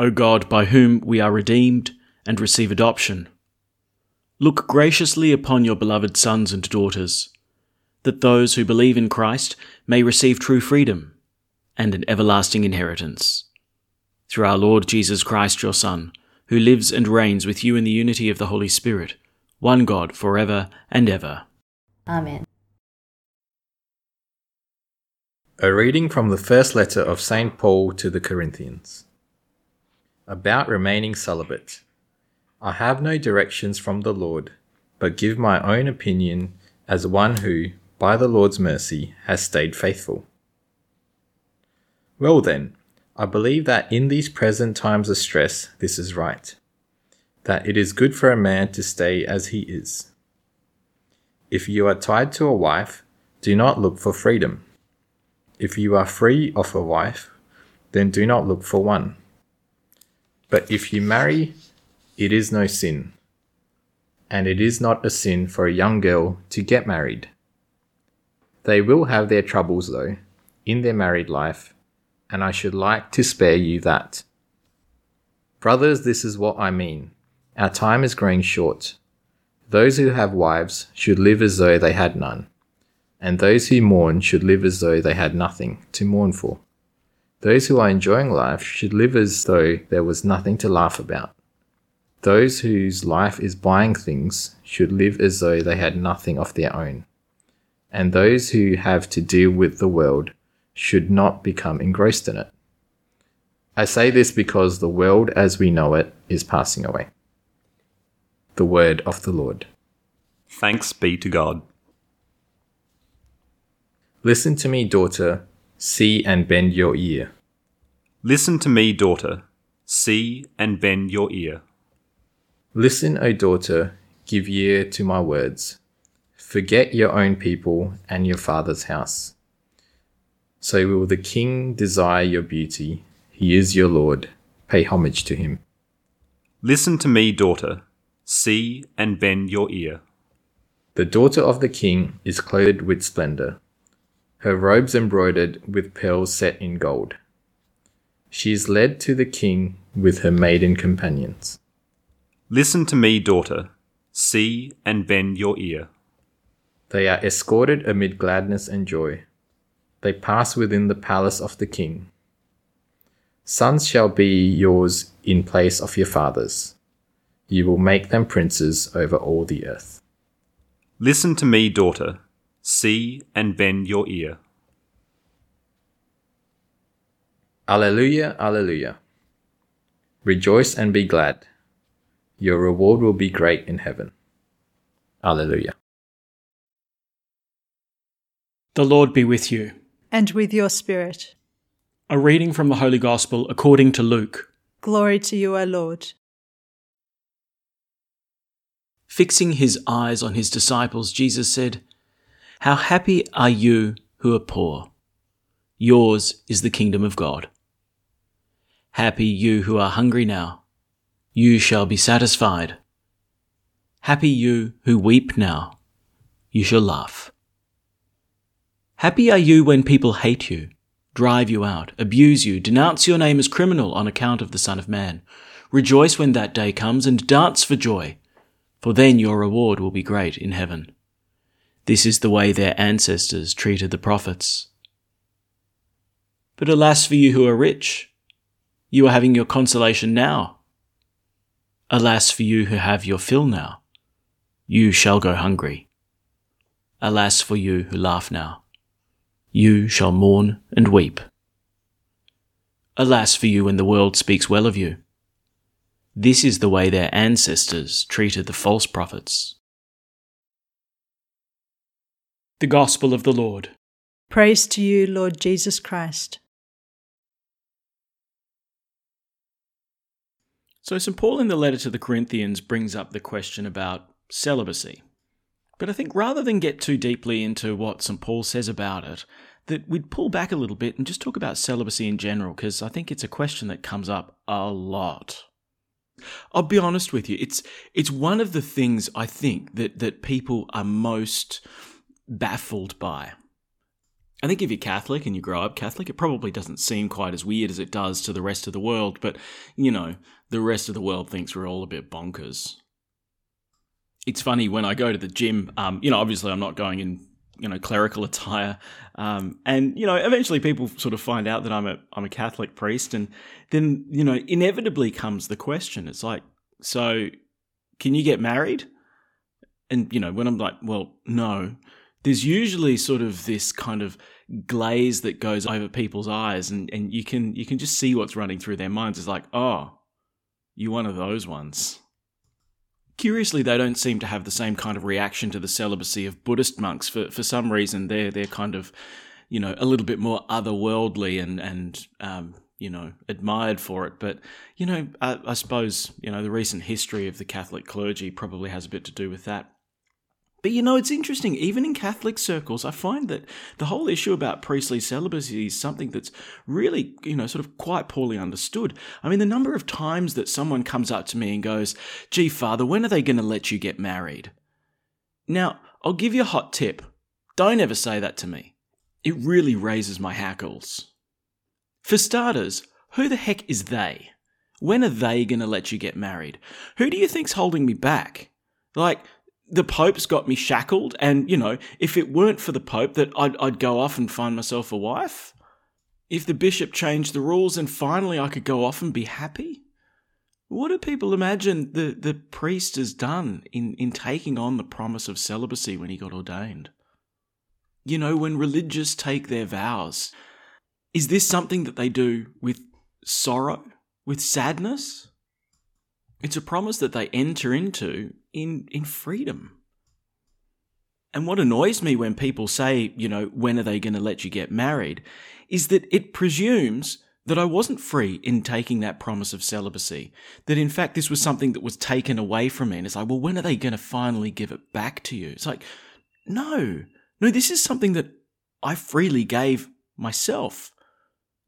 O God, by whom we are redeemed and receive adoption, look graciously upon your beloved sons and daughters, that those who believe in Christ may receive true freedom and an everlasting inheritance. Through our Lord Jesus Christ, your Son, who lives and reigns with you in the unity of the Holy Spirit, one God, for ever and ever. Amen. A reading from the first letter of St. Paul to the Corinthians. About remaining celibate. I have no directions from the Lord, but give my own opinion as one who, by the Lord's mercy, has stayed faithful. Well then, I believe that in these present times of stress, this is right. That it is good for a man to stay as he is. If you are tied to a wife, do not look for freedom if you are free of a wife, then do not look for one. But if you marry, it is no sin. And it is not a sin for a young girl to get married. They will have their troubles, though, in their married life, and I should like to spare you that. Brothers, this is what I mean. Our time is growing short. Those who have wives should live as though they had none and those who mourn should live as though they had nothing to mourn for. Those who are enjoying life should live as though there was nothing to laugh about. Those whose life is buying things should live as though they had nothing of their own. And those who have to deal with the world should not become engrossed in it. I say this because the world as we know it is passing away. The Word of the Lord. Thanks be to God. Listen to me, daughter, see and bend your ear. Listen to me, daughter, see and bend your ear. Listen, O daughter, give ear to my words. Forget your own people and your father's house. So will the king desire your beauty. He is your Lord. Pay homage to him. Listen to me, daughter, see and bend your ear. The daughter of the king is clothed with splendor her robes embroidered with pearls set in gold. She is led to the king with her maiden companions. Listen to me, daughter. See and bend your ear. They are escorted amid gladness and joy. They pass within the palace of the king. Sons shall be yours in place of your fathers. You will make them princes over all the earth. Listen to me, daughter. See and bend your ear. Alleluia, Alleluia. Rejoice and be glad. Your reward will be great in heaven. Alleluia. The Lord be with you. And with your spirit. A reading from the Holy Gospel according to Luke. Glory to you, O Lord. Fixing his eyes on his disciples, Jesus said, how happy are you who are poor? Yours is the kingdom of God. Happy you who are hungry now. You shall be satisfied. Happy you who weep now, you shall laugh. Happy are you when people hate you, drive you out, abuse you, denounce your name as criminal on account of the Son of Man. Rejoice when that day comes and dance for joy, for then your reward will be great in heaven. This is the way their ancestors treated the prophets. But alas for you who are rich, you are having your consolation now. Alas for you who have your fill now, you shall go hungry. Alas for you who laugh now you shall mourn and weep. Alas for you when the world speaks well of you. This is the way their ancestors treated the false prophets. The Gospel of the Lord. Praise to you, Lord Jesus Christ. So, St. Paul in the letter to the Corinthians brings up the question about celibacy. But I think rather than get too deeply into what St. Paul says about it, that we'd pull back a little bit and just talk about celibacy in general, because I think it's a question that comes up a lot. I'll be honest with you, it's it's one of the things I think that, that people are most baffled by. I think if you're Catholic and you grow up Catholic, it probably doesn't seem quite as weird as it does to the rest of the world, but you know, the rest of the world thinks we're all a bit bonkers it's funny when I go to the gym. Um, you know, obviously I'm not going in you know clerical attire, um, and you know eventually people sort of find out that I'm a I'm a Catholic priest, and then you know inevitably comes the question. It's like, so can you get married? And you know when I'm like, well, no. There's usually sort of this kind of glaze that goes over people's eyes, and, and you can you can just see what's running through their minds. It's like, oh, you're one of those ones. Curiously, they don't seem to have the same kind of reaction to the celibacy of Buddhist monks. For for some reason, they're they're kind of, you know, a little bit more otherworldly and and um, you know admired for it. But you know, I, I suppose you know the recent history of the Catholic clergy probably has a bit to do with that. But you know, it's interesting, even in Catholic circles, I find that the whole issue about priestly celibacy is something that's really, you know, sort of quite poorly understood. I mean, the number of times that someone comes up to me and goes, Gee, Father, when are they going to let you get married? Now, I'll give you a hot tip. Don't ever say that to me. It really raises my hackles. For starters, who the heck is they? When are they going to let you get married? Who do you think's holding me back? Like, the Pope's got me shackled, and you know, if it weren't for the Pope, that I'd, I'd go off and find myself a wife. If the bishop changed the rules, and finally I could go off and be happy. What do people imagine the, the priest has done in, in taking on the promise of celibacy when he got ordained? You know, when religious take their vows, is this something that they do with sorrow, with sadness? It's a promise that they enter into in, in freedom. And what annoys me when people say, you know, when are they going to let you get married, is that it presumes that I wasn't free in taking that promise of celibacy. That in fact, this was something that was taken away from me. And it's like, well, when are they going to finally give it back to you? It's like, no, no, this is something that I freely gave myself.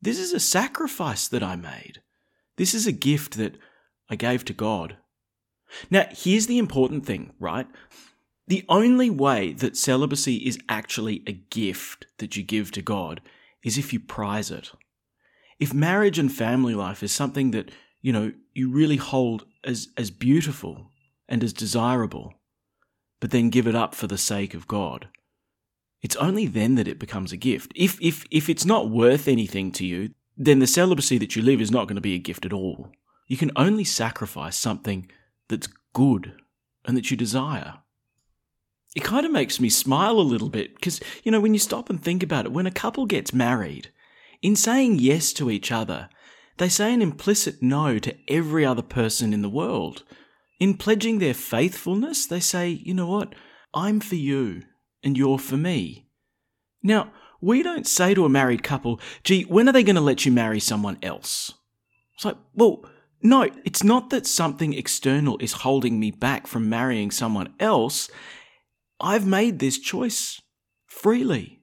This is a sacrifice that I made. This is a gift that I gave to God. Now, here's the important thing, right? The only way that celibacy is actually a gift that you give to God is if you prize it. If marriage and family life is something that, you know, you really hold as, as beautiful and as desirable, but then give it up for the sake of God, it's only then that it becomes a gift. If, if, if it's not worth anything to you, then the celibacy that you live is not going to be a gift at all. You can only sacrifice something that's good and that you desire. It kind of makes me smile a little bit because, you know, when you stop and think about it, when a couple gets married, in saying yes to each other, they say an implicit no to every other person in the world. In pledging their faithfulness, they say, you know what, I'm for you and you're for me. Now, we don't say to a married couple, gee, when are they going to let you marry someone else? It's like, well, no, it's not that something external is holding me back from marrying someone else. I've made this choice freely,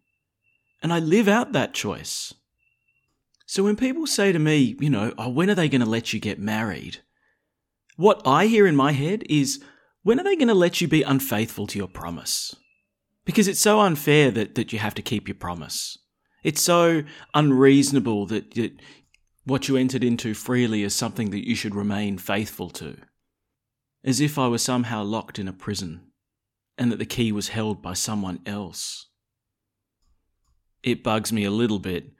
and I live out that choice. So when people say to me, you know, oh, when are they going to let you get married? What I hear in my head is, when are they going to let you be unfaithful to your promise? Because it's so unfair that, that you have to keep your promise. It's so unreasonable that, that what you entered into freely is something that you should remain faithful to. As if I were somehow locked in a prison and that the key was held by someone else. It bugs me a little bit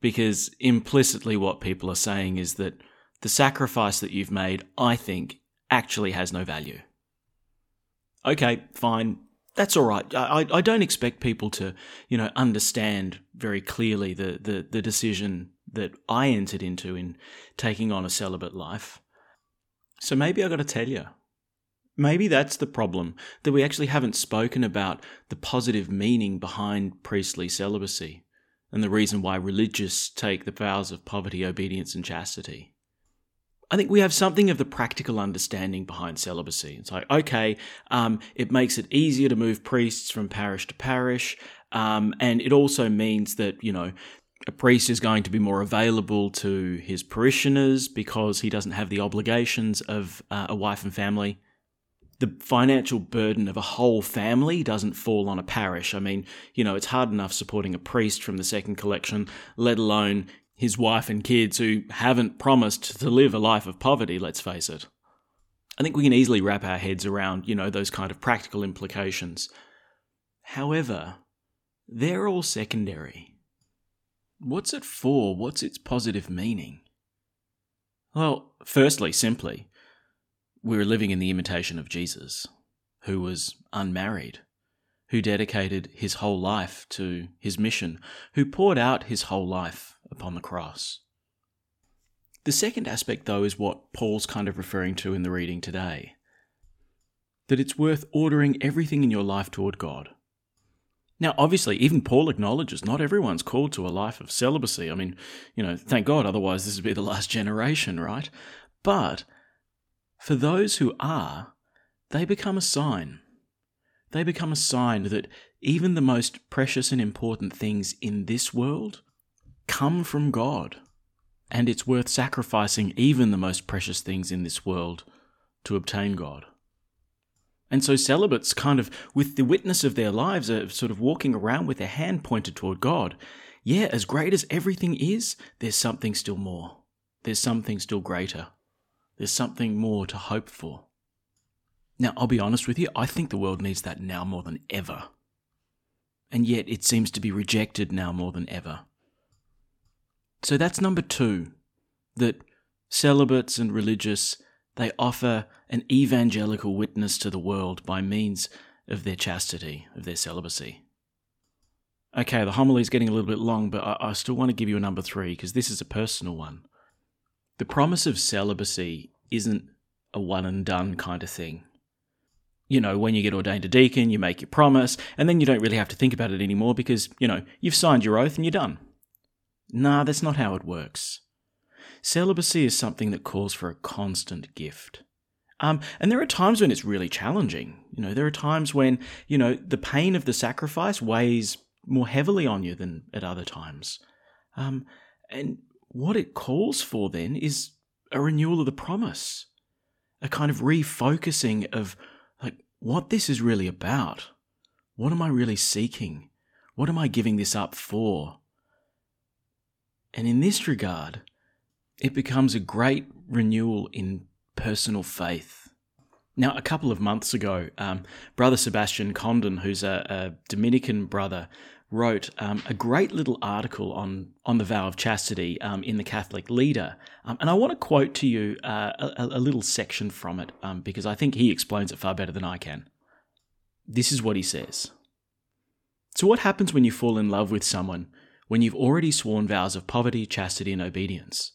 because implicitly what people are saying is that the sacrifice that you've made, I think, actually has no value. Okay, fine. That's all right. I, I don't expect people to, you know, understand very clearly the, the, the decision that I entered into in taking on a celibate life. So maybe I got to tell you. Maybe that's the problem, that we actually haven't spoken about the positive meaning behind priestly celibacy and the reason why religious take the vows of poverty, obedience, and chastity. I think we have something of the practical understanding behind celibacy. It's like, okay, um, it makes it easier to move priests from parish to parish. Um, and it also means that, you know, a priest is going to be more available to his parishioners because he doesn't have the obligations of uh, a wife and family. The financial burden of a whole family doesn't fall on a parish. I mean, you know, it's hard enough supporting a priest from the second collection, let alone his wife and kids who haven't promised to live a life of poverty, let's face it. I think we can easily wrap our heads around, you know, those kind of practical implications. However, they're all secondary. What's it for? What's its positive meaning? Well, firstly, simply, we're living in the imitation of Jesus, who was unmarried, who dedicated his whole life to his mission, who poured out his whole life upon the cross. The second aspect, though, is what Paul's kind of referring to in the reading today that it's worth ordering everything in your life toward God. Now, obviously, even Paul acknowledges not everyone's called to a life of celibacy. I mean, you know, thank God, otherwise, this would be the last generation, right? But for those who are, they become a sign. They become a sign that even the most precious and important things in this world come from God, and it's worth sacrificing even the most precious things in this world to obtain God. And so celibates, kind of with the witness of their lives, are sort of walking around with their hand pointed toward God. Yeah, as great as everything is, there's something still more. There's something still greater. There's something more to hope for. Now, I'll be honest with you, I think the world needs that now more than ever. And yet it seems to be rejected now more than ever. So that's number two, that celibates and religious, they offer an evangelical witness to the world by means of their chastity, of their celibacy. Okay, the homily is getting a little bit long, but I, I still want to give you a number three because this is a personal one. The promise of celibacy isn't a one and done kind of thing. You know, when you get ordained a deacon, you make your promise, and then you don't really have to think about it anymore because, you know, you've signed your oath and you're done. Nah, that's not how it works. Celibacy is something that calls for a constant gift. Um, and there are times when it's really challenging. You know, there are times when, you know, the pain of the sacrifice weighs more heavily on you than at other times. Um, and what it calls for then is a renewal of the promise, a kind of refocusing of like what this is really about. What am I really seeking? What am I giving this up for? And in this regard, it becomes a great renewal in personal faith. Now, a couple of months ago, um, Brother Sebastian Condon, who's a, a Dominican brother, wrote um, a great little article on, on the vow of chastity um, in the Catholic Leader. Um, and I want to quote to you uh, a, a, little section from it um, because I think he explains it far better than I can. This is what he says So, what happens when you fall in love with someone when you've already sworn vows of poverty, chastity, and obedience?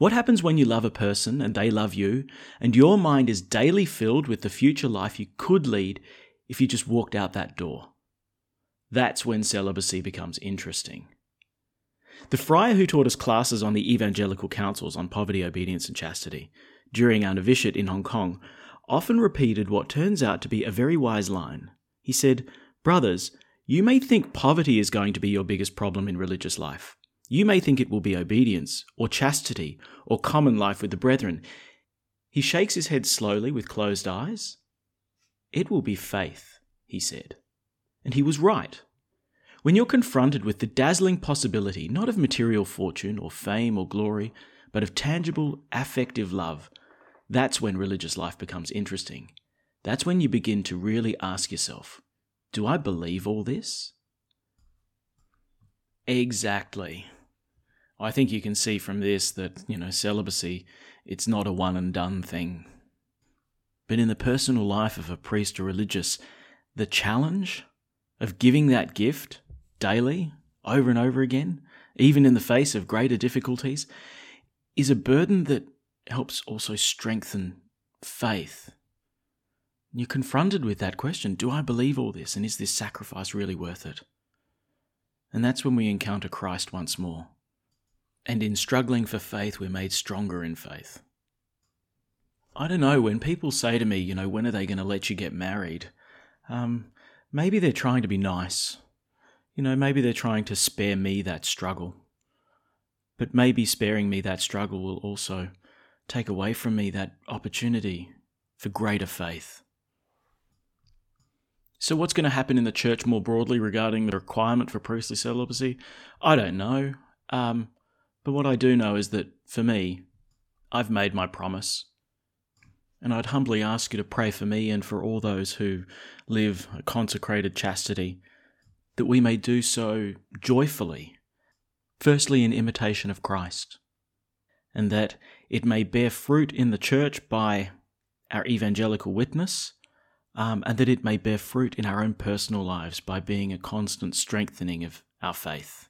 What happens when you love a person and they love you, and your mind is daily filled with the future life you could lead if you just walked out that door? That's when celibacy becomes interesting. The friar who taught us classes on the evangelical counsels on poverty, obedience, and chastity during our novitiate in Hong Kong often repeated what turns out to be a very wise line. He said, Brothers, you may think poverty is going to be your biggest problem in religious life. You may think it will be obedience, or chastity, or common life with the brethren. He shakes his head slowly with closed eyes, It will be faith, he said. And he was right. When you're confronted with the dazzling possibility not of material fortune or fame or glory, but of tangible affective love, that's when religious life becomes interesting. That's when you begin to really ask yourself, do I believe all this? Exactly. I think you can see from this that, you know, celibacy, it's not a one and done thing. But in the personal life of a priest or religious, the challenge of giving that gift daily, over and over again, even in the face of greater difficulties, is a burden that helps also strengthen faith. You're confronted with that question do I believe all this, and is this sacrifice really worth it? And that's when we encounter Christ once more. And in struggling for faith, we're made stronger in faith. I don't know, when people say to me, you know, when are they going to let you get married? Um, maybe they're trying to be nice. You know, maybe they're trying to spare me that struggle. But maybe sparing me that struggle will also take away from me that opportunity for greater faith. So, what's going to happen in the church more broadly regarding the requirement for priestly celibacy? I don't know. Um, but what I do know is that for me, I've made my promise. And I'd humbly ask you to pray for me and for all those who live a consecrated chastity, that we may do so joyfully, firstly in imitation of Christ, and that it may bear fruit in the church by our evangelical witness, um, and that it may bear fruit in our own personal lives by being a constant strengthening of our faith.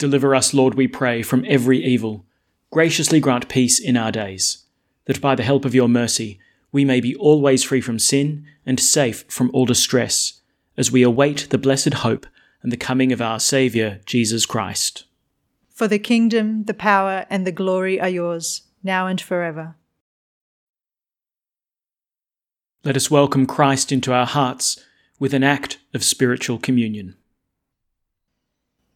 Deliver us, Lord, we pray, from every evil. Graciously grant peace in our days, that by the help of your mercy we may be always free from sin and safe from all distress, as we await the blessed hope and the coming of our Saviour, Jesus Christ. For the kingdom, the power, and the glory are yours, now and forever. Let us welcome Christ into our hearts with an act of spiritual communion.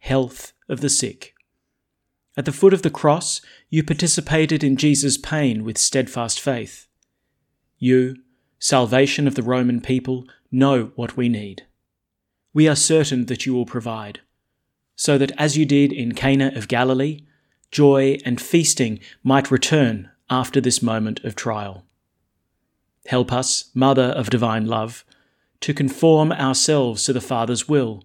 health of the sick. At the foot of the cross, you participated in Jesus' pain with steadfast faith. You, salvation of the Roman people, know what we need. We are certain that you will provide, so that as you did in Cana of Galilee, joy and feasting might return after this moment of trial. Help us, Mother of Divine Love, to conform ourselves to the Father's will